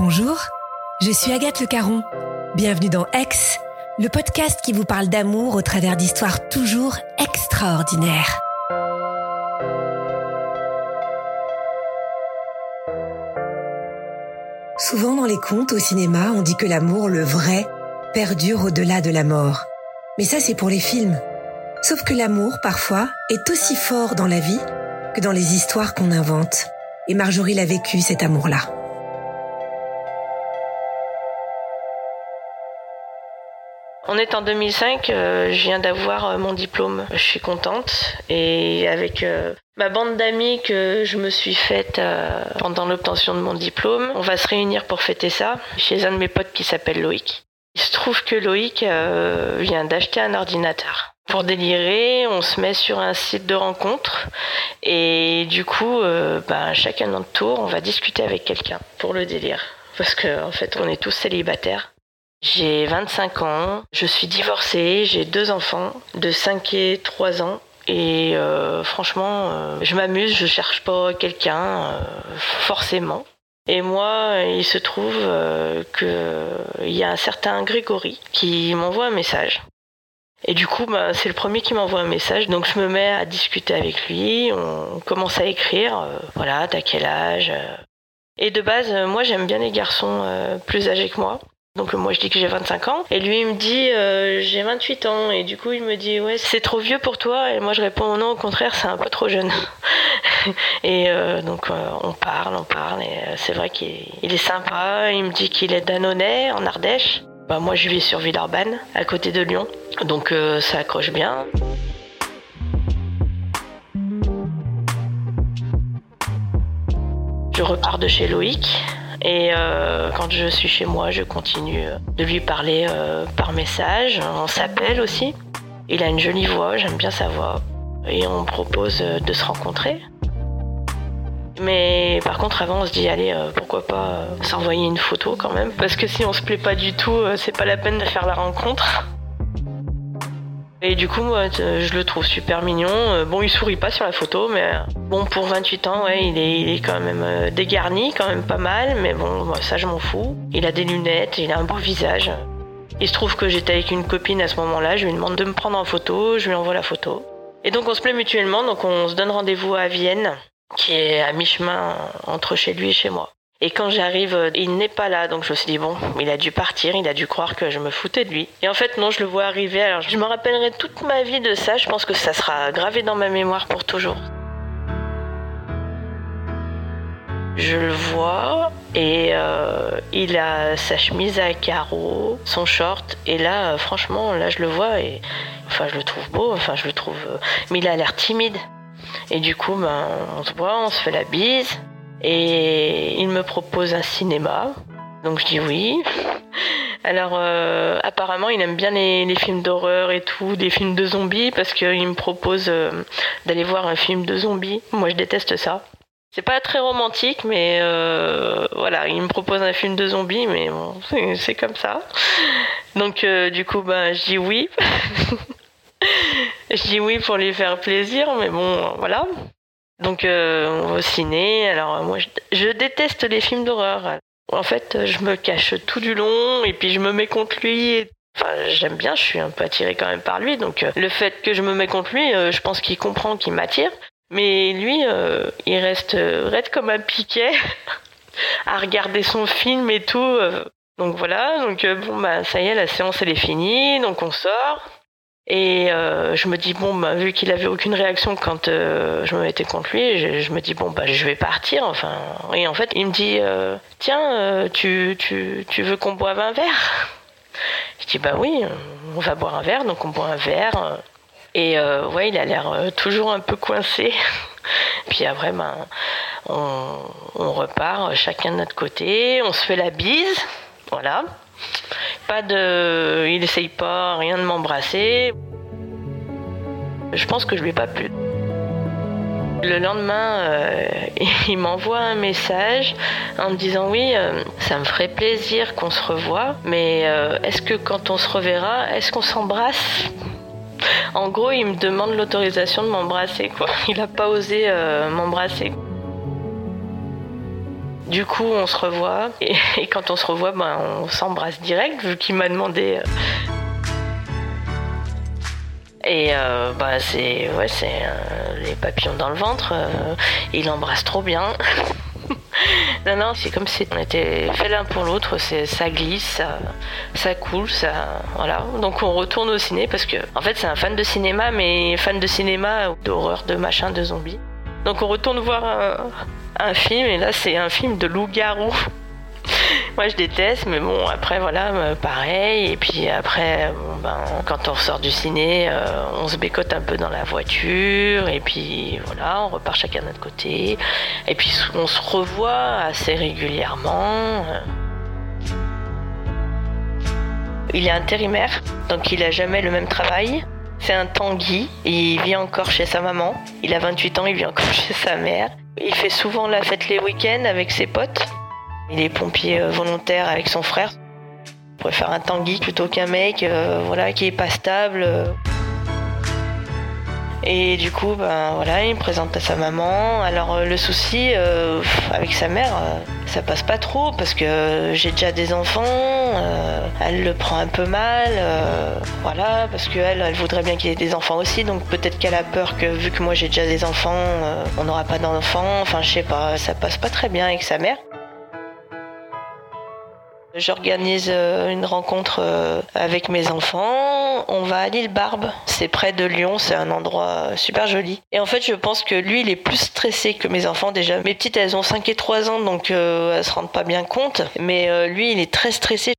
Bonjour, je suis Agathe Le Caron. Bienvenue dans Aix, le podcast qui vous parle d'amour au travers d'histoires toujours extraordinaires. Souvent dans les contes au cinéma, on dit que l'amour, le vrai, perdure au-delà de la mort. Mais ça, c'est pour les films. Sauf que l'amour, parfois, est aussi fort dans la vie que dans les histoires qu'on invente. Et Marjorie l'a vécu, cet amour-là. On est en 2005, euh, je viens d'avoir euh, mon diplôme. Je suis contente et avec euh, ma bande d'amis que je me suis faite pendant l'obtention de mon diplôme, on va se réunir pour fêter ça chez un de mes potes qui s'appelle Loïc. Il se trouve que Loïc vient d'acheter un ordinateur. Pour délirer, on se met sur un site de rencontre et du coup, ben, chacun notre tour, on va discuter avec quelqu'un pour le délire. Parce qu'en en fait, on est tous célibataires. J'ai 25 ans, je suis divorcée, j'ai deux enfants de 5 et 3 ans. Et euh, franchement, euh, je m'amuse, je cherche pas quelqu'un euh, forcément. Et moi, il se trouve qu'il y a un certain Grégory qui m'envoie un message. Et du coup, bah, c'est le premier qui m'envoie un message, donc je me mets à discuter avec lui, on commence à écrire, voilà, t'as quel âge Et de base, moi j'aime bien les garçons plus âgés que moi. Donc moi je dis que j'ai 25 ans. Et lui il me dit euh, j'ai 28 ans. Et du coup il me dit ouais c'est trop vieux pour toi. Et moi je réponds non au contraire c'est un peu trop jeune. et euh, donc euh, on parle, on parle. Et c'est vrai qu'il est sympa, il me dit qu'il est d'Annonay en Ardèche. Bah, moi je vis sur Villeurbanne à côté de Lyon. Donc ça accroche bien. Je repars de chez Loïc et euh, quand je suis chez moi, je continue de lui parler euh, par message. On s'appelle aussi. Il a une jolie voix, j'aime bien sa voix. Et on propose de se rencontrer. Mais par contre, avant, on se dit, allez, euh, pourquoi pas s'envoyer une photo quand même Parce que si on se plaît pas du tout, c'est pas la peine de faire la rencontre. Et du coup, moi, je le trouve super mignon. Euh, bon, il sourit pas sur la photo, mais euh, bon, pour 28 ans, ouais, il est, il est quand même euh, dégarni, quand même pas mal, mais bon, ça, je m'en fous. Il a des lunettes, il a un beau visage. Il se trouve que j'étais avec une copine à ce moment-là, je lui demande de me prendre en photo, je lui envoie la photo. Et donc, on se plaît mutuellement, donc on se donne rendez-vous à Vienne, qui est à mi-chemin entre chez lui et chez moi. Et quand j'arrive, euh, il n'est pas là, donc je me suis dit bon, il a dû partir, il a dû croire que je me foutais de lui. Et en fait non, je le vois arriver. Alors je me rappellerai toute ma vie de ça. Je pense que ça sera gravé dans ma mémoire pour toujours. Je le vois et euh, il a sa chemise à carreaux, son short et là euh, franchement là je le vois et enfin je le trouve beau, enfin je le trouve mais il a l'air timide. Et du coup ben on se voit, on se fait la bise et il me propose un cinéma. Donc je dis oui. Alors euh, apparemment il aime bien les, films d'horreur et tout, des films de zombies parce qu'il me propose euh, d'aller voir un film de zombies. Moi je déteste ça. C'est pas très romantique, mais euh, voilà, il me propose un film de zombies, mais bon, c'est comme ça. Donc du coup, ben, je dis oui. je dis oui pour lui faire plaisir, mais bon, voilà. Donc euh, on va au ciné. Alors moi je, déteste les films d'horreur. En fait, je me cache tout du long et puis je me mets contre lui. Enfin, j'aime bien, je suis un peu attirée quand même par lui. Donc euh, le fait que je me mets contre lui, euh, je pense qu'il comprend qu'il m'attire. Mais lui, il reste raide comme un piquet à regarder son film et tout. Donc voilà, donc bon bah ça y est, la séance elle est finie, donc on sort. Et euh, je me dis, bon, bah, vu qu'il avait aucune réaction quand euh, je me mettais contre lui, je, me dis, bon, bah, je vais partir. Enfin, et en fait, il me dit, euh, tiens, tu, tu, tu veux qu'on boive un verre? Je dis, bah oui, on va boire un verre. Donc on boit un verre. Et ouais, il a l'air toujours un peu coincé. Puis après, ben, on, repart chacun de notre côté, on se fait la bise, voilà. Pas de, il essaye pas rien de m'embrasser. Je pense que je lui ai pas plu. Le lendemain, euh, il m'envoie un message en me disant oui, euh, ça me ferait plaisir qu'on se revoie, mais euh, est-ce que quand on se reverra, est-ce qu'on s'embrasse? En gros, il me demande l'autorisation de m'embrasser. Il n'a pas osé m'embrasser. Du coup, on se revoit et, quand on se revoit, ben, on s'embrasse direct vu qu'il m'a demandé. euh, et euh, bah c'est ouais euh, les papillons dans le ventre. il embrasse trop bien. non non c'est comme si on était fait l'un pour l'autre. Ça glisse, ça, ça coule, ça voilà. Donc on retourne au ciné parce que en fait c'est un fan de cinéma mais fan de cinéma d'horreur, de machin, de zombies. Donc on retourne voir un, un film et là c'est un film de loup-garou. Moi je déteste, mais bon après voilà, euh, pareil. Et puis après, ben, quand on ressort du ciné, euh, on se bécote un peu dans la voiture. Et puis voilà, on repart chacun de notre côté. Et puis on se revoit assez régulièrement. Il est intérimaire, donc il a jamais le même travail. C'est un Tanguy, il vit encore chez sa maman. Il a 28 ans, il vit encore chez sa mère. Il fait souvent la fête les week-ends avec ses potes. Il est pompier euh, volontaire avec son frère. On préfère un Tanguy plutôt qu'un mec euh, voilà, qui est pas stable. Et du coup, ben voilà, il me présente à sa maman. Alors euh, le souci euh, avec sa mère, euh, ça passe pas trop parce que j'ai déjà des enfants. elle le prend un peu mal, voilà, parce qu'elle, elle voudrait bien qu'il y ait des enfants aussi. Donc peut-être qu'elle a peur que vu que moi j'ai déjà des enfants, on n'aura pas d'enfants. Enfin, je sais pas, ça passe pas très bien avec sa mère. J'organise euh, une rencontre euh, avec mes enfants. On va à l'île Barbe. C'est près de Lyon. C'est un endroit super joli. Et en fait, je pense que lui, il est plus stressé que mes enfants déjà. Mes petites, elles ont 5 et 3 ans, donc euh, elles se rendent pas bien compte. Mais euh, lui, il est très stressé.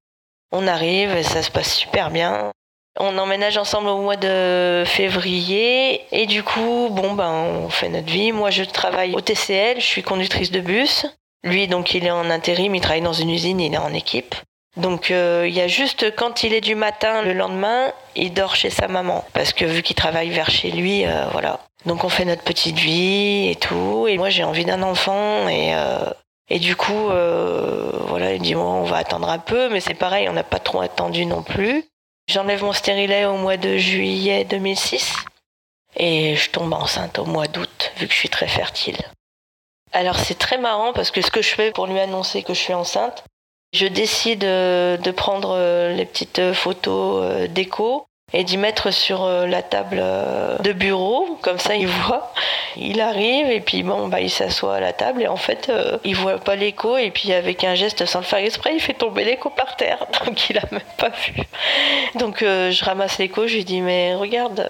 On arrive et ça se passe super bien. On emménage ensemble au mois de février et du coup, bon ben, on fait notre vie. Moi, je travaille au TCL. Je suis conductrice de bus. Lui, donc, il est en intérim, il travaille dans une usine, il est en équipe. Donc, euh, il y a juste quand il est du matin, le lendemain, il dort chez sa maman. Parce que vu qu'il travaille vers chez lui, euh, voilà. Donc, on fait notre petite vie et tout. Et moi, j'ai envie d'un enfant et. euh, et du coup, voilà, il dit bon, on va attendre un peu, mais c'est pareil, on n'a pas trop attendu non plus. J'enlève mon stérilet au mois de juillet 2006 et je tombe enceinte au mois d'août, vu que je suis très fertile. Alors c'est très marrant parce que ce que je fais pour lui annoncer que je suis enceinte, je décide euh, de prendre euh, les petites photos euh, d'écho et d'y mettre sur euh, la table euh, de bureau, comme ça il voit. Il arrive et puis bon bah il s'assoit à la table et en fait euh, il voit pas l'écho et puis avec un geste sans le faire exprès il fait tomber l'écho par terre donc il a même pas vu. Donc je ramasse l'écho, je lui dis mais regarde,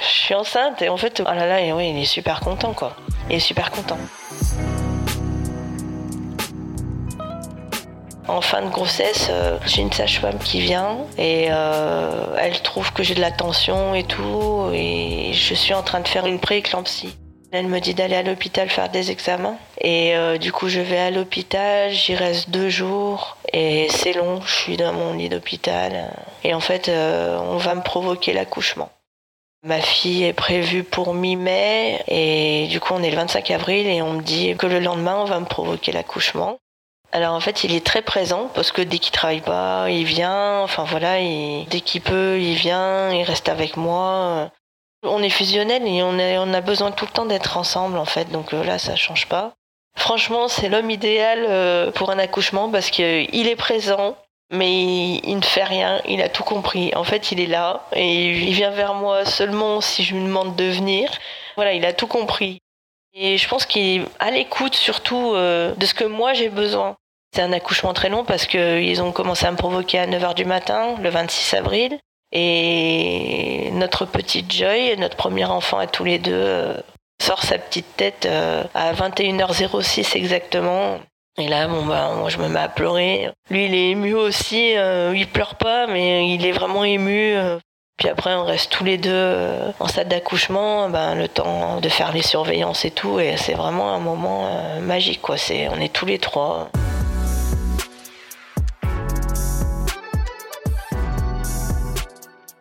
je suis enceinte et en fait oh là là il est super content quoi. Il est super content. En fin de grossesse, euh, j'ai une sage-femme qui vient et euh, elle trouve que j'ai de la tension et tout et je suis en train de faire une pré-éclampsie. Elle me dit d'aller à l'hôpital faire des examens et euh, du coup je vais à l'hôpital, j'y reste deux jours et c'est long, je suis dans mon lit d'hôpital et en fait on va me provoquer l'accouchement. Ma fille est prévue pour mi-mai et du coup on est le 25 avril et on me dit que le lendemain on va me provoquer l'accouchement. Alors en fait, il est très présent parce que dès qu'il travaille pas, il vient. Enfin voilà, il- dès qu'il peut, il vient, il reste avec moi. On est fusionnels et on, a besoin tout le temps d'être ensemble en fait. Donc euh, là, ça change pas. Franchement, c'est l'homme idéal euh, pour un accouchement parce qu'il est présent, mais il ne fait rien. Il a tout compris. En fait, il est là et il vient vers moi seulement si je lui demande de venir. Voilà, il a tout compris. Et je pense qu'il est à l'écoute surtout euh, de ce que moi j'ai besoin. C'est un accouchement très long parce qu'ils ont commencé à me provoquer à 9h du matin, le 26 avril. Et notre petite Joy, notre premier enfant à tous les deux, euh, sort sa petite tête euh, à 21h06 exactement. Et là, bon bah, moi je me mets à pleurer. Lui, il est ému aussi. il pleure pas, mais il est vraiment ému. Euh. Puis après, on reste tous les deux euh, en salle d'accouchement, ben, le temps de faire les surveillances et tout. Et c'est vraiment un moment euh, magique, quoi. C'est, on est tous les trois.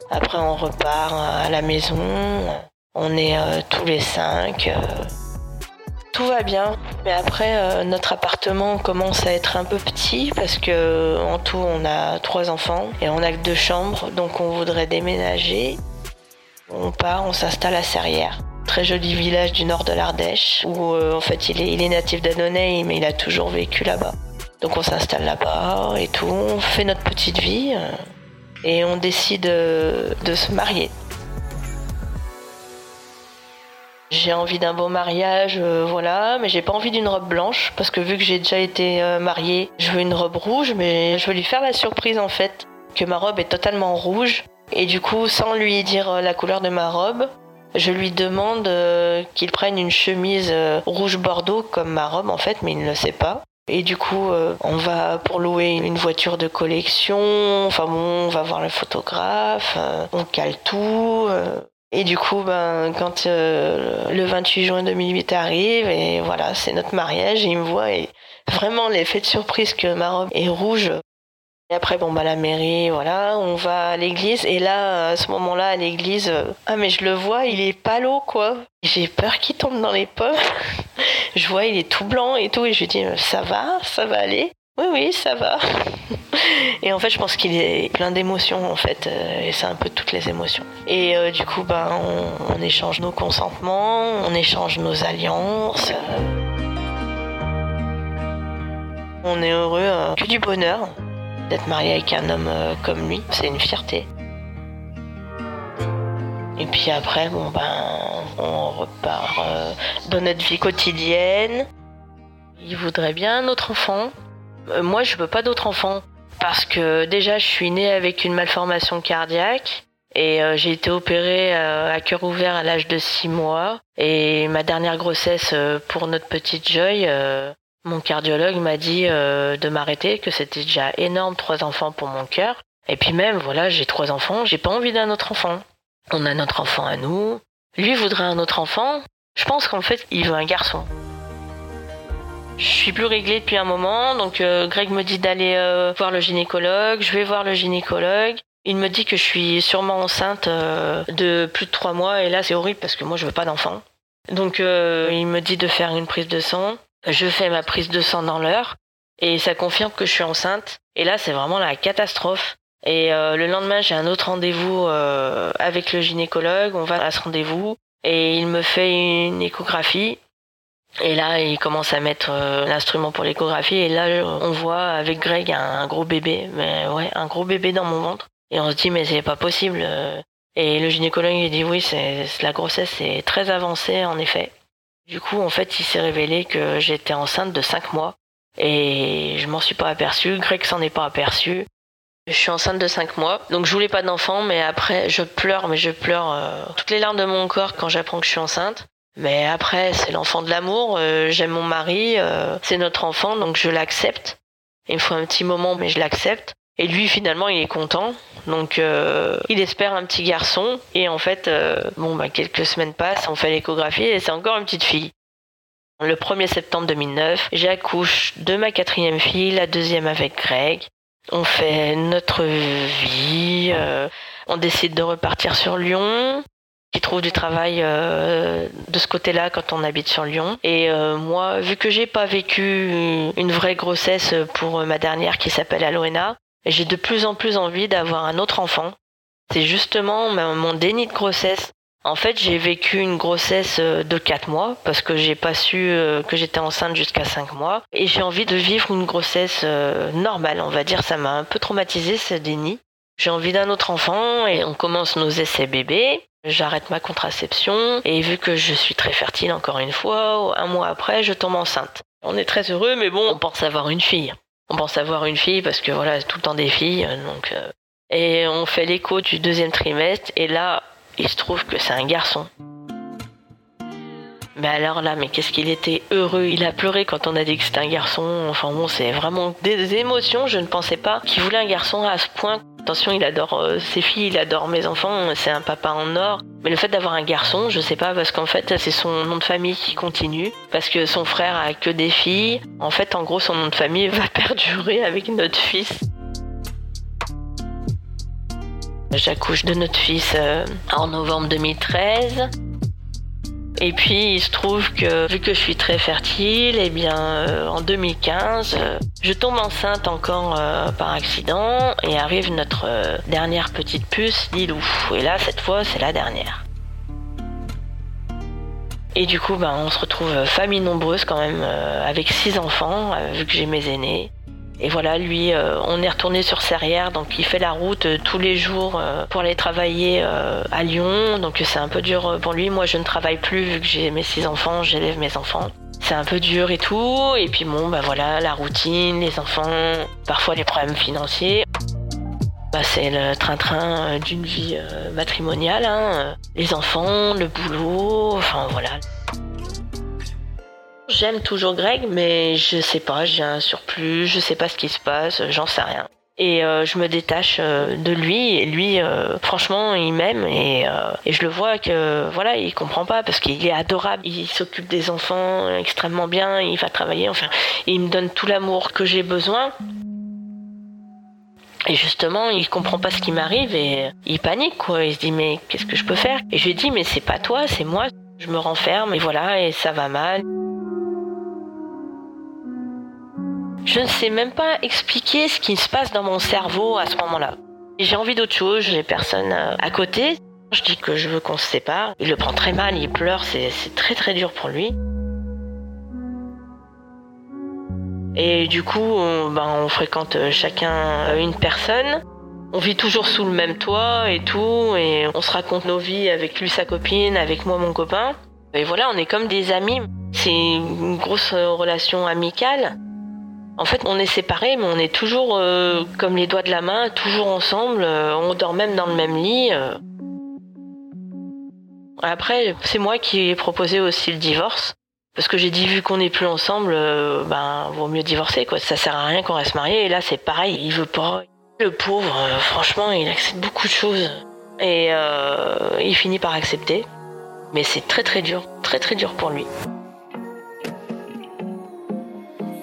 Après, on repart à la maison. On est euh, tous les cinq. Tout va bien. Mais après, notre appartement commence à être un peu petit parce que en tout, on a trois enfants et on a que deux chambres, donc on voudrait déménager. On part, on s'installe à Serrières. Très joli village du nord de l'Ardèche, où euh, en fait il est, natif d'Annonay, mais il a toujours vécu là-bas. Donc on s'installe là-bas et tout, on fait notre petite vie euh, et on décide euh, de se marier. J'ai envie d'un beau mariage, voilà, mais j'ai pas envie d'une robe blanche parce que vu que j'ai déjà été mariée, je veux une robe rouge, mais je veux lui faire la surprise en fait que ma robe est totalement rouge et du coup, sans lui dire euh, la couleur de ma robe, je lui demande euh, qu'il prenne une chemise euh, rouge bordeaux comme ma robe en fait, mais il ne le sait pas. Et du coup, on va pour louer une voiture de collection. Enfin bon, on va voir le photographe, on cale tout. Et du coup, ben, quand le 28 juin 2008 arrive, et voilà, c'est notre mariage, il me voit et vraiment l'effet de surprise que ma robe est rouge, et après, bon, bah, la mairie, voilà, on va à l'église. Et là, à ce moment-là, à l'église, euh, ah, mais je le vois, il est palo, quoi. J'ai peur qu'il tombe dans les pommes. je vois, il est tout blanc et tout. Et je lui dis, euh, ça va, ça va aller. Oui, oui, ça va. et en fait, je pense qu'il est plein d'émotions, en fait. Euh, et c'est un peu toutes les émotions. Et du coup, ben, on, échange nos consentements, on échange nos alliances. On est heureux, que du bonheur d'être marié avec un homme euh, comme lui, c'est une fierté. Et puis après, bon ben, on repart euh, dans notre vie quotidienne. Il voudrait bien un autre enfant. Euh, moi, je veux pas d'autre enfant parce que déjà, je suis née avec une malformation cardiaque et j'ai été opérée à cœur ouvert à l'âge de 6 mois. Et ma dernière grossesse pour notre petite Joy, mon cardiologue m'a dit euh, de m'arrêter, que c'était déjà énorme, trois enfants pour mon cœur. Et puis même, voilà, j'ai trois enfants, j'ai pas envie d'un autre enfant. On a notre enfant à nous. Lui voudrait un autre enfant. Je pense qu'en fait, il veut un garçon. Je suis plus réglée depuis un moment, donc euh, Greg me dit d'aller euh, voir le gynécologue. Je vais voir le gynécologue. Il me dit que je suis sûrement enceinte de plus de trois mois, et là c'est horrible parce que moi je veux pas d'enfant. Donc il me dit de faire une prise de sang. Je fais ma prise de sang dans l'heure et ça confirme que je suis enceinte. Et là, c'est vraiment la catastrophe. Et euh, le lendemain, j'ai un autre rendez-vous euh, avec le gynécologue. On va à ce rendez-vous et il me fait une échographie. Et là, il commence à mettre euh, l'instrument pour l'échographie. Et là, on voit avec Greg un, gros bébé, mais ouais, un gros bébé dans mon ventre. Et on se dit, mais c'est pas possible. Et le gynécologue il dit, oui, c'est la grossesse est très avancée en effet. Du coup, en fait, il s'est révélé que j'étais enceinte de 5 mois. Et je m'en suis pas aperçu, Greg s'en est pas aperçu. Je suis enceinte de 5 mois, donc je voulais pas d'enfant, mais après je pleure, mais je pleure euh, toutes les larmes de mon corps quand j'apprends que je suis enceinte. Mais après, c'est l'enfant de l'amour, euh, j'aime mon mari, euh, c'est notre enfant, donc je l'accepte. Il me faut un petit moment, mais je l'accepte. Et lui, finalement, il est content. Donc, euh, il espère un petit garçon. Et en fait, bon, bah, quelques semaines passent, on fait l'échographie et c'est encore une petite fille. Le 1er septembre 2009, j'accouche de ma quatrième fille, la deuxième avec Greg. On fait notre vie. On décide de repartir sur Lyon qui trouve du travail de ce côté-là quand on habite sur Lyon. Et moi, vu que j'ai pas vécu une vraie grossesse pour ma dernière qui s'appelle Aloena, j'ai de plus en plus envie d'avoir un autre enfant. C'est justement mon déni de grossesse. En fait, j'ai vécu une grossesse euh, de 4 mois parce que j'ai pas su euh, que j'étais enceinte jusqu'à 5 mois et j'ai envie de vivre une grossesse euh, normale, on va dire, ça m'a un peu traumatisé ce déni. J'ai envie d'un autre enfant et on commence nos essais bébés. J'arrête ma contraception et vu que je suis très fertile encore une fois, un mois après, je tombe enceinte. On est très heureux mais bon, on pense avoir une fille. On pense avoir une fille parce que voilà, tout le temps des filles. Euh, donc, euh, et on fait l'écho du deuxième trimestre et là, il se trouve que c'est un garçon. Mais alors là, mais qu'est-ce qu'il était heureux. Il a pleuré quand on a dit que c'était un garçon. Enfin bon, c'est vraiment des émotions. Je ne pensais pas qu'il voulait un garçon à ce point. Attention, il adore euh, ses filles, il adore mes enfants, c'est un papa en or. Mais le fait d'avoir un garçon, je sais pas, parce qu'en fait, c'est son nom de famille qui continue, parce que son frère a que des filles. En fait, en gros, son nom de famille va perdurer avec notre fils. J'accouche de notre fils euh, en novembre 2013. Et puis il se trouve que vu que je suis très fertile, eh bien euh, en 2015, euh, je tombe enceinte encore euh, par accident et arrive notre dernière petite puce, Lilou. Et là cette fois c'est la dernière. Et du coup, ben, on se retrouve famille nombreuse quand même, avec six enfants, vu que j'ai mes aînés. Et voilà, lui, euh, on est retourné sur Serrières, donc il fait la route euh, tous les jours euh, pour aller travailler à Lyon. Donc c'est un peu dur pour lui. Moi, je ne travaille plus vu que j'ai mes six enfants, j'élève mes enfants. C'est un peu dur et tout. Et puis bon, bah voilà, la routine, les enfants, parfois les problèmes financiers. Bah, c'est le train-train d'une vie matrimoniale. Hein. Les enfants, le boulot, enfin voilà. J'aime toujours Greg, mais je sais pas, j'ai un surplus, je sais pas ce qui se passe, j'en sais rien. Et euh, je me détache euh, de lui. Et lui, euh, franchement, il m'aime et, et, je le vois que voilà, il comprend pas parce qu'il est adorable. Il s'occupe des enfants extrêmement bien. Il va travailler. Enfin, il me donne tout l'amour que j'ai besoin. Et justement, il comprend pas ce qui m'arrive et il panique quoi. Il se dit mais qu'est-ce que je peux faire? Et je lui dis mais c'est pas toi, c'est moi. Je me renferme et voilà et ça va mal. Je ne sais même pas expliquer ce qui se passe dans mon cerveau à ce moment-là. J'ai envie d'autre chose, j'ai personne euh, à côté. Je dis que je veux qu'on se sépare. Il le prend très mal, il pleure, c'est très très dur pour lui. Et du coup, on, ben, on fréquente chacun euh, une personne. On vit toujours sous le même toit et tout, et on se raconte nos vies avec lui, sa copine, avec moi, mon copain. Et voilà, on est comme des amis. C'est une grosse euh, relation amicale. En fait, on est séparés, mais on est toujours euh, comme les doigts de la main, toujours ensemble. Euh, on dort même dans le même lit. Euh. Après, c'est moi qui ai proposé aussi le divorce. Parce que j'ai dit, vu qu'on n'est plus ensemble, ben, vaut mieux divorcer, quoi. Ça sert à rien qu'on reste marié. Et là, c'est pareil, il veut pas. Le pauvre, franchement, il accepte beaucoup de choses. Et il finit par accepter. Mais c'est très très dur, très très dur pour lui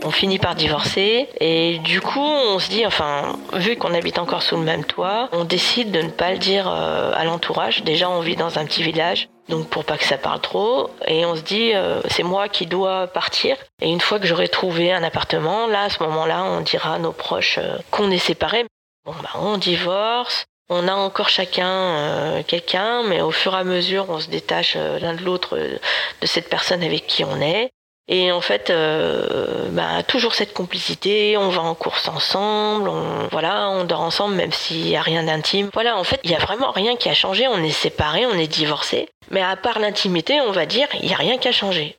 on finit par divorcer et du coup on se dit enfin vu qu'on habite encore sous le même toit on décide de ne pas le dire euh, à l'entourage. Déjà on vit dans un petit village donc pour pas que ça parle trop. Et on se dit euh, c'est moi qui dois partir. Et une fois que j'aurai trouvé un appartement là à ce moment-là on dira à nos proches euh, qu'on est séparés. Bon bah on divorce. On a encore chacun quelqu'un, mais au fur et à mesure, on se détache l'un de l'autre de cette personne avec qui on est. Et en fait, euh, bah, toujours cette complicité, on va en course ensemble, on, voilà, on dort ensemble même s'il n'y a rien d'intime. Voilà, en fait, il n'y a vraiment rien qui a changé, on est séparés, on est divorcés. Mais à part l'intimité, on va dire, il n'y a rien qui a changé.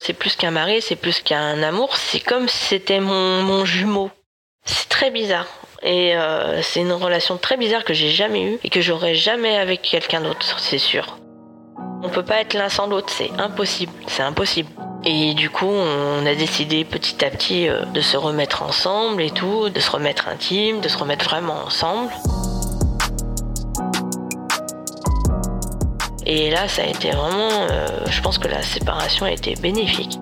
C'est plus qu'un mari, c'est plus qu'un amour, c'est comme si c'était mon, mon jumeau. C'est très bizarre. Et euh, c'est une relation très bizarre que j'ai jamais eue et que j'aurai jamais avec quelqu'un d'autre, c'est sûr. On peut pas être l'un sans l'autre, c'est impossible, c'est impossible. Et du coup, on a décidé petit à petit euh, de se remettre ensemble et tout, de se remettre intime, de se remettre vraiment ensemble. Et là, ça a été vraiment, euh, je pense que la séparation a été bénéfique.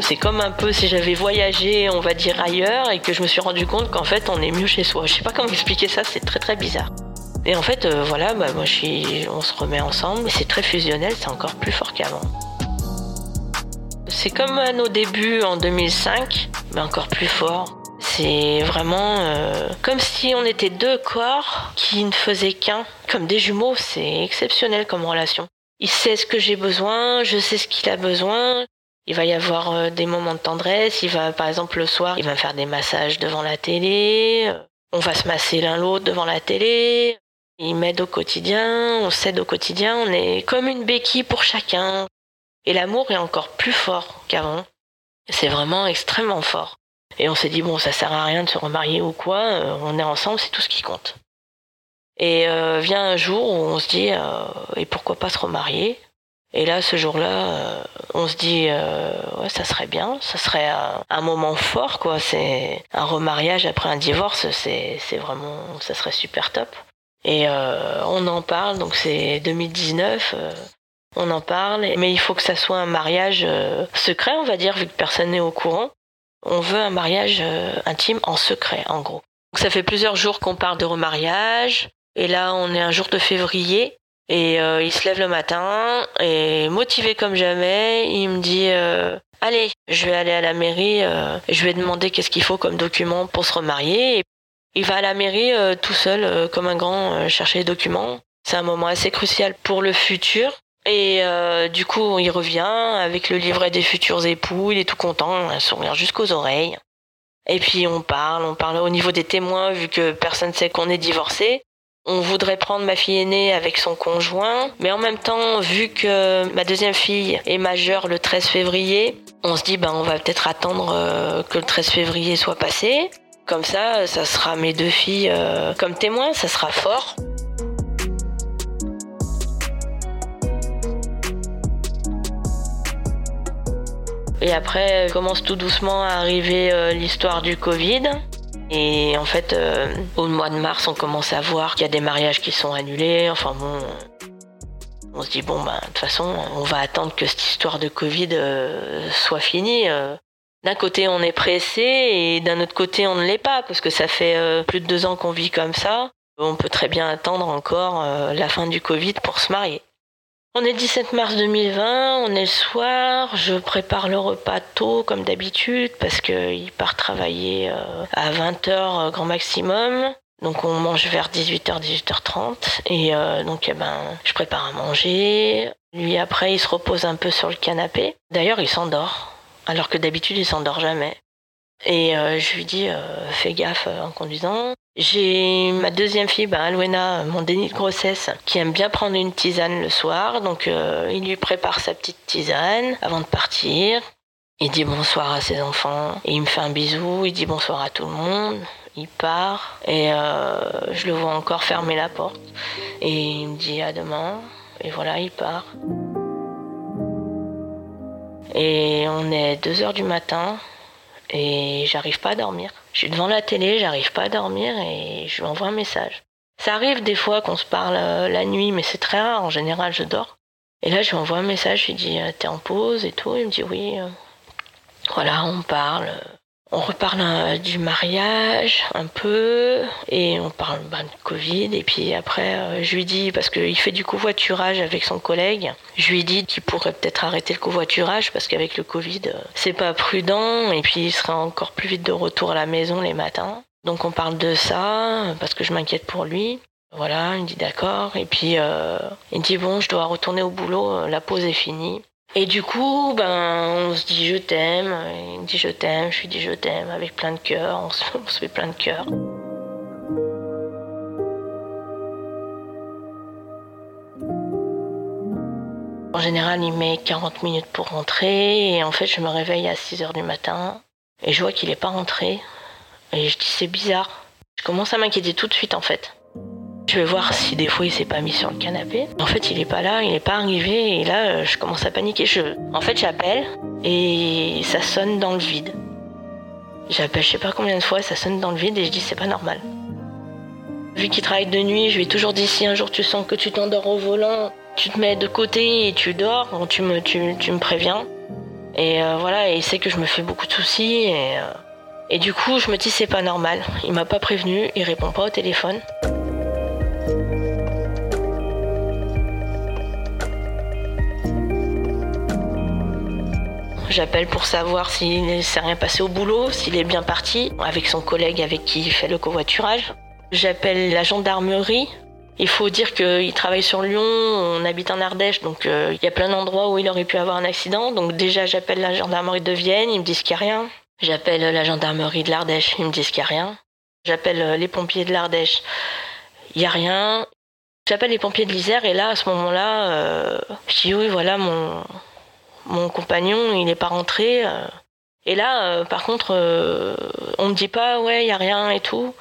C'est comme un peu si j'avais voyagé, on va dire ailleurs, et que je me suis rendu compte qu'en fait, on est mieux chez soi. Je sais pas comment expliquer ça, c'est très très bizarre. Et en fait, euh, voilà, bah, moi, on se remet ensemble. C'est très fusionnel, c'est encore plus fort qu'avant. C'est comme à nos débuts en 2005, mais encore plus fort. C'est vraiment euh, comme si on était deux corps qui ne faisaient qu'un, comme des jumeaux. C'est exceptionnel comme relation. Il sait ce que j'ai besoin, je sais ce qu'il a besoin. Il va y avoir euh, des moments de tendresse. Il va, par exemple, le soir, il va me faire des massages devant la télé. On va se masser l'un l'autre devant la télé. Il m'aide au quotidien, on s'aide au quotidien, on est comme une béquille pour chacun. Et l'amour est encore plus fort qu'avant. C'est vraiment extrêmement fort. Et on s'est dit, bon, ça sert à rien de se remarier ou quoi, euh, on est ensemble, c'est tout ce qui compte. Et euh, vient un jour où on se dit, euh, et pourquoi pas se remarier? Et là, ce jour-là, on se dit, ouais, ça serait bien, ça serait un, moment fort, quoi. C'est un remariage après un divorce, c'est vraiment, ça serait super top. Et euh, on en parle, donc c'est 2019. on en parle, mais il faut que ça soit un mariage secret, on va dire, vu que personne n'est au courant. On veut un mariage intime en secret, en gros. Donc ça fait plusieurs jours qu'on parle de remariage, et là on est un jour de février, et euh, il se lève le matin et motivé comme jamais, il me dit euh, allez, je vais aller à la mairie, euh, je vais demander qu'est-ce qu'il faut comme document pour se remarier. Et il va à la mairie tout seul comme un grand chercher les documents. C'est un moment assez crucial pour le futur. Et du coup, il revient avec le livret des futurs époux, il est tout content, un sourire jusqu'aux oreilles. Et puis on parle, on parle au niveau des témoins, vu que personne sait qu'on est divorcé. On voudrait prendre ma fille aînée avec son conjoint, mais en même temps, vu que ma deuxième fille est majeure le 13 février, on se dit ben on va peut-être attendre euh, que le 13 février soit passé. Comme ça, ça sera mes deux filles euh, comme témoins, ça sera fort. Et après commence tout doucement à arriver euh, l'histoire du Covid. Et en fait, euh, au mois de mars, on commence à voir qu'il y a des mariages qui sont annulés. Enfin bon, on se dit bon ben de toute façon, on va attendre que cette histoire de Covid soit finie. D'un côté, on est pressé et d'un autre côté, on ne l'est pas parce que ça fait plus de deux ans qu'on vit comme ça. On peut très bien attendre encore la fin du Covid pour se marier. On est 17 mars 2020, on est le soir, je prépare le repas tôt comme d'habitude parce qu'il part travailler euh, à 20h euh, grand maximum. Donc on mange vers 18h, 18h30 et euh, donc eh ben je prépare à manger. Lui après il se repose un peu sur le canapé. D'ailleurs il s'endort alors que d'habitude il s'endort jamais. Et je lui dis fais gaffe en conduisant. J'ai ma deuxième fille, ben Alwena, mon déni de grossesse, qui aime bien prendre une tisane le soir. Donc euh, il lui prépare sa petite tisane avant de partir. Il dit bonsoir à ses enfants il me fait un bisou. Il dit bonsoir à tout le monde. Il part et euh, je le vois encore fermer la porte. Et il me dit à demain. Et voilà, il part. Et on est 2 heures du matin et j'arrive pas à dormir. Je suis devant la télé, j'arrive pas à dormir et je lui envoie un message. Ça arrive des fois qu'on se parle euh, la nuit, mais c'est très rare. En général, je dors. Et là, je lui envoie un message, je lui dis euh, T'es en pause et tout. Il me dit Oui. Euh. Voilà, on parle. On reparle euh, du mariage un peu et on parle ben, de Covid. Et puis après, euh, je lui dis, parce qu'il fait du covoiturage avec son collègue, je lui dis qu'il pourrait peut-être arrêter le covoiturage parce qu'avec le Covid, euh, c'est pas prudent et puis il sera encore plus vite de retour à la maison les matins. Donc on parle de ça parce que je m'inquiète pour lui. Voilà, il me dit d'accord. Et puis il me dit bon, je dois retourner au boulot, la pause est finie. Et du coup, ben, on se dit je t'aime, il me dit je t'aime, je lui dis je t'aime avec plein de cœur, on se, fait plein de cœur. En général, il met 40 minutes pour rentrer et en fait, je me réveille à 6 heures du matin et je vois qu'il n'est pas rentré. Et je dis c'est bizarre. Je commence à m'inquiéter tout de suite en fait. Je vais voir si des fois il s'est pas mis sur le canapé. En fait, il est pas là, il est pas arrivé et là, euh, je commence à paniquer. En fait, j'appelle et ça sonne dans le vide. J'appelle je sais pas combien de fois, ça sonne dans le vide et je dis c'est pas normal. Vu qu'il travaille de nuit, je lui ai toujours dit si un jour tu sens que tu t'endors au volant, tu te mets de côté et tu dors, tu me, préviens. Et euh, voilà, il sait que je me fais beaucoup de soucis et, euh, et du coup je me dis c'est pas normal. Il m'a pas prévenu, il répond pas au téléphone. J'appelle pour savoir s'il ne s'est rien passé au boulot, s'il est bien parti, avec son collègue avec qui il fait le covoiturage. J'appelle la gendarmerie. Il faut dire qu'il travaille sur Lyon, on habite en Ardèche, donc euh, il y a plein d'endroits où il aurait pu avoir un accident. Donc déjà, j'appelle la gendarmerie de Vienne, ils me disent qu'il n'y a rien. J'appelle la gendarmerie de l'Ardèche, ils me disent qu'il n'y a rien. J'appelle euh, les pompiers de l'Ardèche, il n'y a rien. J'appelle les pompiers de l'Isère et là, à ce moment-là, euh, je dis oui, voilà, mon, mon compagnon, il n'est pas rentré. Euh. Et là, euh, par contre, euh, on me dit pas, ouais, il y a rien et tout.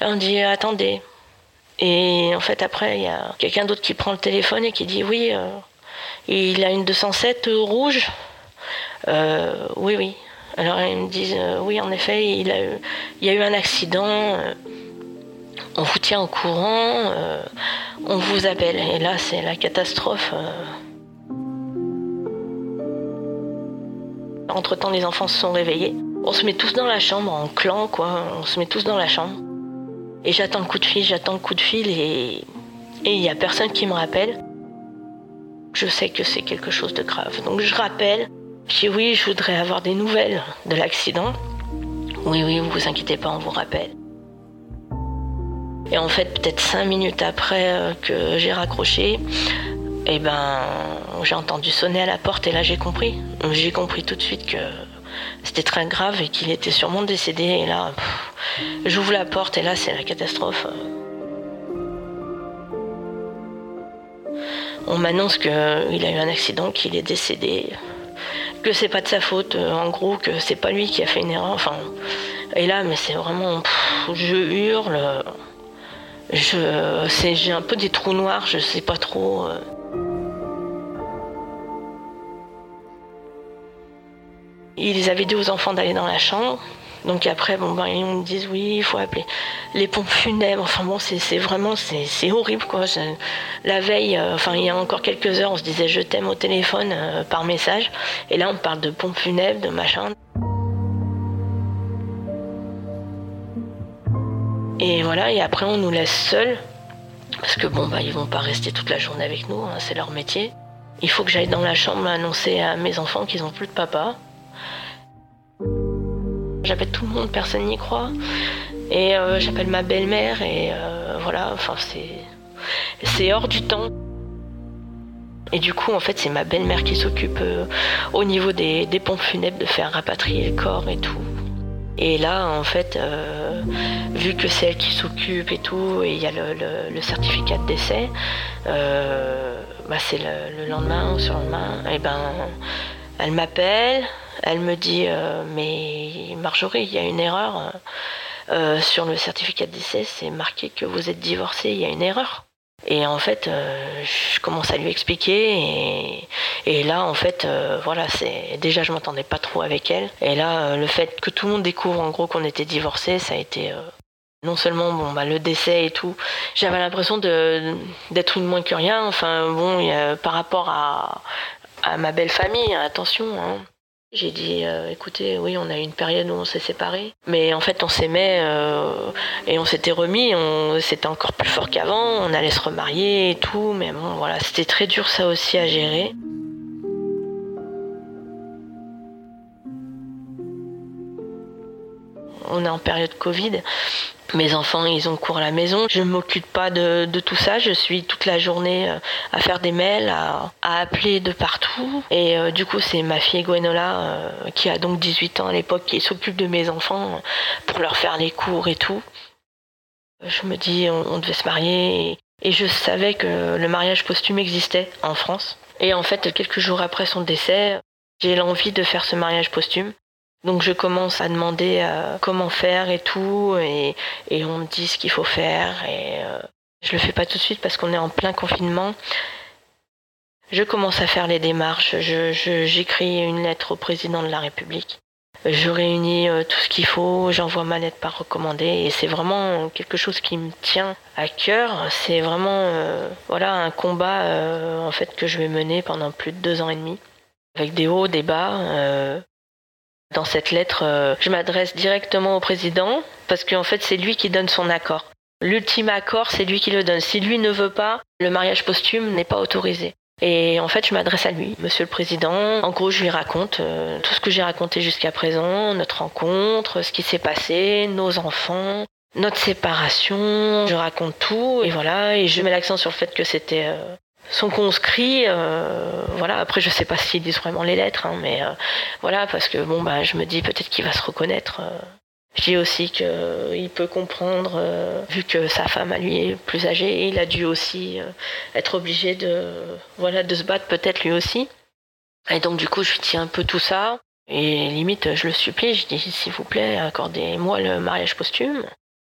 on dit, attendez. Et en fait, après, il y a quelqu'un d'autre qui prend le téléphone et qui dit, oui, Il a une 207 rouge. oui, oui. Alors ils me disent, oui, en effet, il, a il y a eu un accident. On vous tient au courant. on vous appelle. Et là, c'est la catastrophe. Entre-temps, les enfants se sont réveillés. On se met tous dans la chambre, en clan, quoi. On se met tous dans la chambre. Et j'attends le coup de fil, j'attends le coup de fil et il n'y a personne qui me rappelle. Je sais que c'est quelque chose de grave. Donc je rappelle, puis oui, je voudrais avoir des nouvelles de l'accident. Oui, oui, ne vous inquiétez pas, on vous rappelle. Et en fait, peut-être cinq minutes après euh, que j'ai raccroché, eh ben, j'ai entendu sonner à la porte et là j'ai compris. J'ai compris tout de suite que c'était très grave et qu'il était sûrement décédé. Et là, j'ouvre la porte et là c'est la catastrophe. On m'annonce qu'il a eu un accident, qu'il est décédé, que c'est pas de sa faute, en gros, que c'est pas lui qui a fait une erreur. Enfin, et là, mais c'est vraiment, je hurle. J'ai un peu des trous noirs, je sais pas trop. Euh. Ils avaient dit aux enfants d'aller dans la chambre. Donc après, bon, ben, ils me disent oui, il faut appeler les pompes funèbres. Enfin bon, c'est vraiment, c'est horrible quoi. La veille, euh, enfin il y a encore quelques heures, on se disait je t'aime au téléphone euh, par message. Et là, on parle de pompes funèbres, de machin. Et voilà, et après on nous laisse seuls. Parce que bon, bah, ils vont pas rester toute la journée avec nous, hein, c'est leur métier. Il faut que j'aille dans la chambre annoncer à mes enfants qu'ils ont plus de papa. J'appelle tout le monde, personne n'y croit. Et euh, j'appelle ma belle-mère et euh, voilà, enfin c'est. C'est hors du temps. Et du coup, en fait, c'est ma belle-mère qui s'occupe euh, au niveau des, pompes funèbres de faire rapatrier le corps et tout. Et là, en fait, vu que c'est elle qui s'occupe et tout, et il y a le, certificat de décès, bah, c'est le, le, lendemain ou sur le lendemain, et ben, elle m'appelle, elle me dit euh, Mais Marjorie, il y a une erreur. Euh, euh, sur le certificat de décès, c'est marqué que vous êtes divorcée, il y a une erreur. Et en fait, je commence à lui expliquer et, là, en fait, voilà, c'est déjà je m'entendais pas trop avec elle. Et là, le fait que tout le monde découvre en gros qu'on était divorcés, ça a été non seulement bon bah le décès et tout. J'avais l'impression d'être une moins que rien. Enfin bon, par rapport à, à ma belle famille, attention. Hein. J'ai dit, euh, écoutez, oui, on a eu une période où on s'est séparés, mais en fait, on s'aimait euh, et on s'était remis, on, c'était encore plus fort qu'avant, on allait se remarier et tout, mais bon, voilà, c'était très dur ça aussi à gérer. On est en période Covid, mes enfants, ils ont cours à la maison. Je ne m'occupe pas de, tout ça. Je suis toute la journée euh, à faire des mails, à, appeler de partout. Et euh, du coup, c'est ma fille Gwenola, euh, qui a donc 18 ans à l'époque, qui s'occupe de mes enfants pour leur faire les cours et tout. Je me dis, on, devait se marier. Et, et je savais que le mariage posthume existait en France. Et en fait, quelques jours après son décès, j'ai l'envie de faire ce mariage posthume. Donc je commence à demander euh, comment faire et tout, et, on me dit ce qu'il faut faire, et euh, je le fais pas tout de suite parce qu'on est en plein confinement. Je commence à faire les démarches, j'écris une lettre au président de la République. Je réunis euh, tout ce qu'il faut, j'envoie ma lettre par recommandé et c'est vraiment quelque chose qui me tient à cœur. C'est vraiment voilà un combat en fait que je vais mener pendant plus de deux ans et demi, avec des hauts, des bas. Dans cette lettre, euh, je m'adresse directement au président parce qu'en fait, c'est lui qui donne son accord. L'ultime accord, c'est lui qui le donne. Si lui ne veut pas, le mariage posthume n'est pas autorisé. Et en fait, je m'adresse à lui, Monsieur le Président. En gros, je lui raconte euh, tout ce que j'ai raconté jusqu'à présent, notre rencontre, ce qui s'est passé, nos enfants, notre séparation. Je raconte tout et voilà, et je mets l'accent sur le fait que c'était euh, son conscrit, euh, voilà. Après, je sais pas s'ils disent vraiment les lettres, hein, mais euh, voilà, parce que bon, bah, je me dis peut-être qu'il va se reconnaître. Euh. Je dis aussi qu'il peut comprendre, vu que sa femme à lui est plus âgée, il a dû aussi être obligé de, voilà, de se battre peut-être lui aussi. Et donc du coup, je lui dis un peu tout ça. Et limite, je le supplie, je dis s'il vous plaît, accordez-moi le mariage posthume.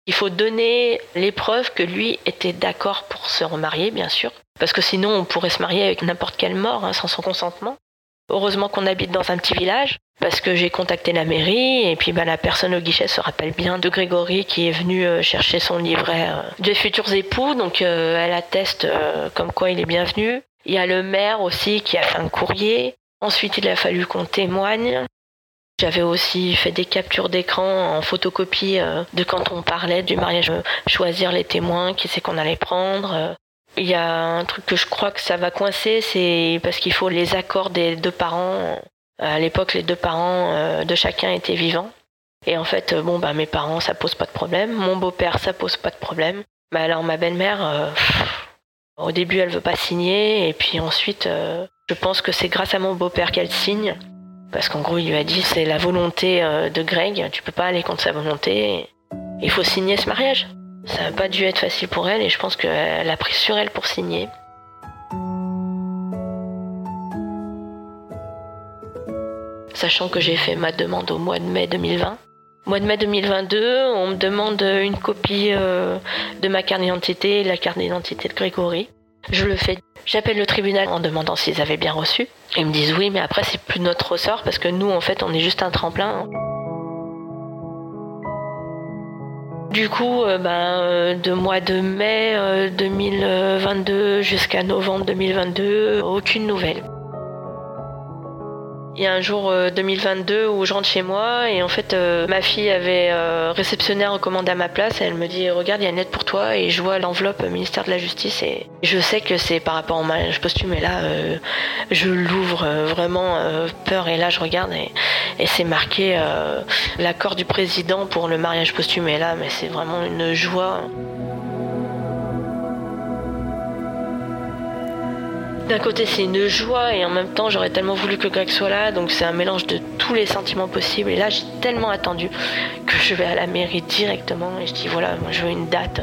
Il faut donner les preuves que lui était d'accord pour se remarier, bien sûr, parce que sinon on pourrait se marier avec n'importe quelle mort hein, sans son consentement. Heureusement qu'on habite dans un petit village, parce que j'ai contacté la mairie, et puis bah, la personne au guichet se rappelle bien de Grégory qui est venu euh, chercher son livret euh, des futurs époux, donc euh, elle atteste comme quoi il est bienvenu. Il y a le maire aussi qui a fait un courrier. Ensuite, il a fallu qu'on témoigne. J'avais aussi fait des captures d'écran en photocopie de quand on parlait du mariage, choisir les témoins, qui c'est qu'on allait prendre. Il y a un truc que je crois que ça va coincer, c'est parce qu'il faut les accords des deux parents. À l'époque, les deux parents euh, de chacun étaient vivants. Et en fait, bon, bah, mes parents, ça pose pas de problème. Mon beau-père, ça pose pas de problème. Bah, alors, ma belle-mère, euh, au début, elle veut pas signer. Et puis ensuite, euh, je pense que c'est grâce à mon beau-père qu'elle signe. Parce qu'en gros, il lui a dit, c'est la volonté de Greg. Tu peux pas aller contre sa volonté. Il faut signer ce mariage. Ça n'a pas dû être facile pour elle et je pense qu'elle a pris sur elle pour signer. Sachant que j'ai fait ma demande au mois de mai 2020. Mois de mai 2022, on me demande une copie euh, de ma carte d'identité la carte d'identité de Grégory. Je le fais. J'appelle le tribunal en demandant s'ils avaient bien reçu. Ils me disent oui, mais après c'est plus notre ressort parce que nous en fait on est juste un tremplin. Du coup, euh, ben, euh, de mois de mai 2022 euh, jusqu'à novembre 2022, aucune nouvelle. Il y a un jour 2022 euh, où je rentre chez moi et en fait euh, ma fille avait euh, réceptionnaire recommandé à ma place et elle me dit regarde il y a une lettre pour toi et je vois l'enveloppe ministère de la justice et je sais que c'est par rapport au mariage posthume et là je l'ouvre vraiment peur et là je regarde et, et c'est marqué l'accord du président pour le mariage posthume et là mais c'est vraiment une joie. D'un côté, c'est une joie et en même temps, j'aurais tellement voulu que Greg soit là. Donc, c'est un mélange de tous les sentiments possibles. Et là, j'ai tellement attendu que je vais à la mairie directement et je dis voilà, moi, je veux une date.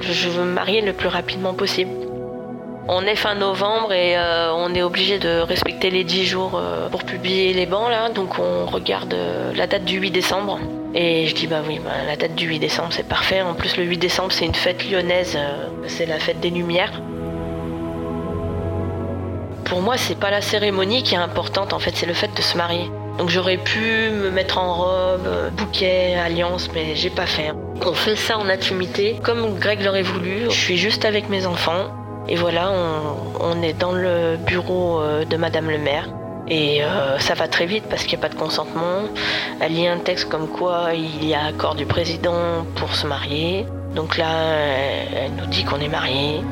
Je veux me marier le plus rapidement possible. On est fin novembre et euh, on est obligé de respecter les 10 jours euh, pour publier les bancs là. Donc, on regarde euh, la date du 8 décembre. Et je dis bah oui, bah, la date du 8 décembre c'est parfait. En plus, le 8 décembre, c'est une fête lyonnaise. c'est la fête des Lumières pour moi, c'est pas la cérémonie qui est importante, en fait, c'est le fait de se marier. Donc j'aurais pu me mettre en robe, bouquet, alliance, mais j'ai pas fait. On fait ça en intimité, comme Greg l'aurait voulu. Je suis juste avec mes enfants. Et voilà, on, est dans le bureau euh, de Madame le maire. Et euh, ça va très vite parce qu'il n'y a pas de consentement. Elle lit un texte comme quoi il y a accord du président pour se marier. Donc là, elle nous dit qu'on est mariés.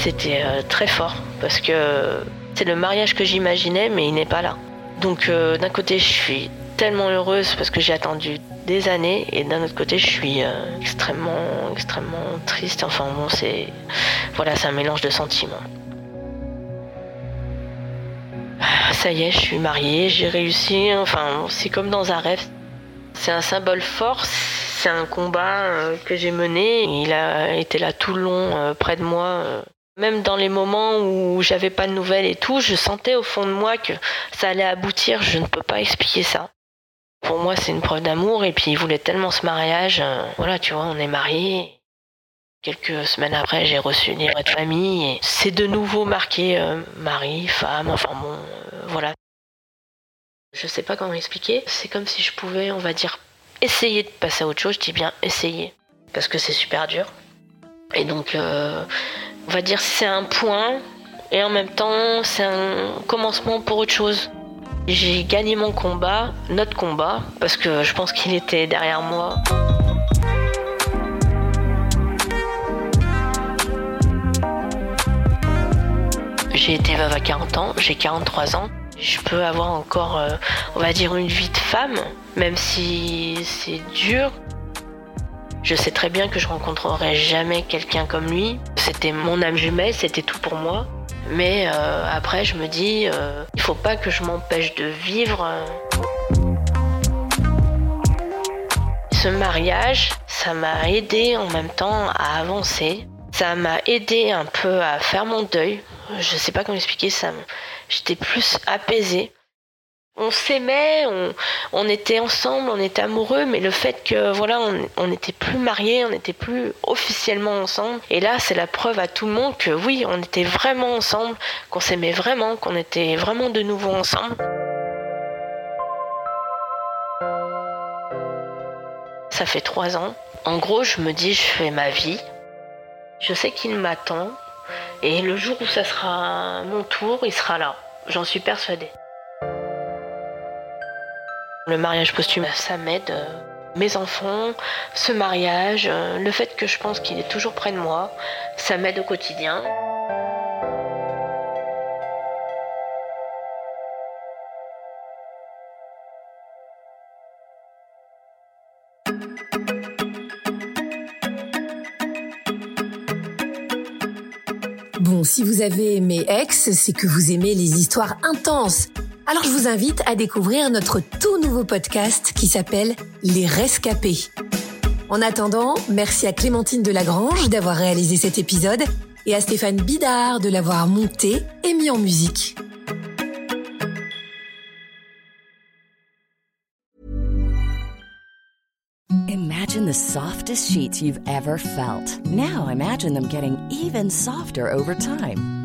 C'était euh, très fort parce que c'est le mariage que j'imaginais, mais il n'est pas là. Donc euh, d'un côté, je suis tellement heureuse parce que j'ai attendu des années, et d'un autre côté, je suis euh, extrêmement, extrêmement triste. Enfin bon, c'est voilà, c'est un mélange de sentiments. Ah, ça y est, je suis mariée, j'ai réussi. Enfin, c'est comme dans un rêve. C'est un symbole fort. C'est un combat que j'ai mené. Il a été là tout le long, près de moi. Même dans les moments où j'avais pas de nouvelles et tout, je sentais au fond de moi que ça allait aboutir. Je ne peux pas expliquer ça. Pour moi, c'est une preuve d'amour. Et puis, il voulait tellement ce mariage. Euh, voilà, tu vois, on est mariés. Quelques semaines après, j'ai reçu une livret de famille. Et c'est de nouveau marqué euh, mari, femme, enfin bon, euh, voilà. Je sais pas comment expliquer. C'est comme si je pouvais, on va dire, essayer de passer à autre chose. Je dis bien essayer. Parce que c'est super dur. Et donc, on va dire c'est un point et en même temps c'est un commencement pour autre chose. J'ai gagné mon combat, notre combat, parce que je pense qu'il était derrière moi. J'ai été veuve à 40 ans, j'ai 43 ans. Je peux avoir encore, euh, on va dire, une vie de femme, même si c'est dur. Je sais très bien que je rencontrerai jamais quelqu'un comme lui. C'était mon âme jumelle, c'était tout pour moi. Mais euh, après, je me dis, euh, il faut pas que je m'empêche de vivre. Ce mariage, ça m'a aidé en même temps à avancer. Ça m'a aidé un peu à faire mon deuil. Je sais pas comment expliquer ça. J'étais plus apaisée. On s'aimait, on, était ensemble, on était amoureux, mais le fait que voilà, on n'était plus mariés, on n'était plus officiellement ensemble. Et là, c'est la preuve à tout le monde que oui, on était vraiment ensemble, qu'on s'aimait vraiment, qu'on était vraiment de nouveau ensemble. Ça fait trois ans. En gros, je me dis, je fais ma vie. Je sais qu'il m'attend. Et le jour où ça sera mon tour, il sera là. J'en suis persuadée. Le mariage posthume, ça m'aide. Mes enfants, ce mariage, le fait que je pense qu'il est toujours près de moi, ça m'aide au quotidien. Bon, si vous avez aimé Ex, c'est que vous aimez les histoires intenses alors je vous invite à découvrir notre tout nouveau podcast qui s'appelle Les Rescapés. En attendant, merci à Clémentine Delagrange d'avoir réalisé cet épisode et à Stéphane Bidard de l'avoir monté et mis en musique. Imagine the softest sheets you've ever felt. Now imagine them getting even softer over time.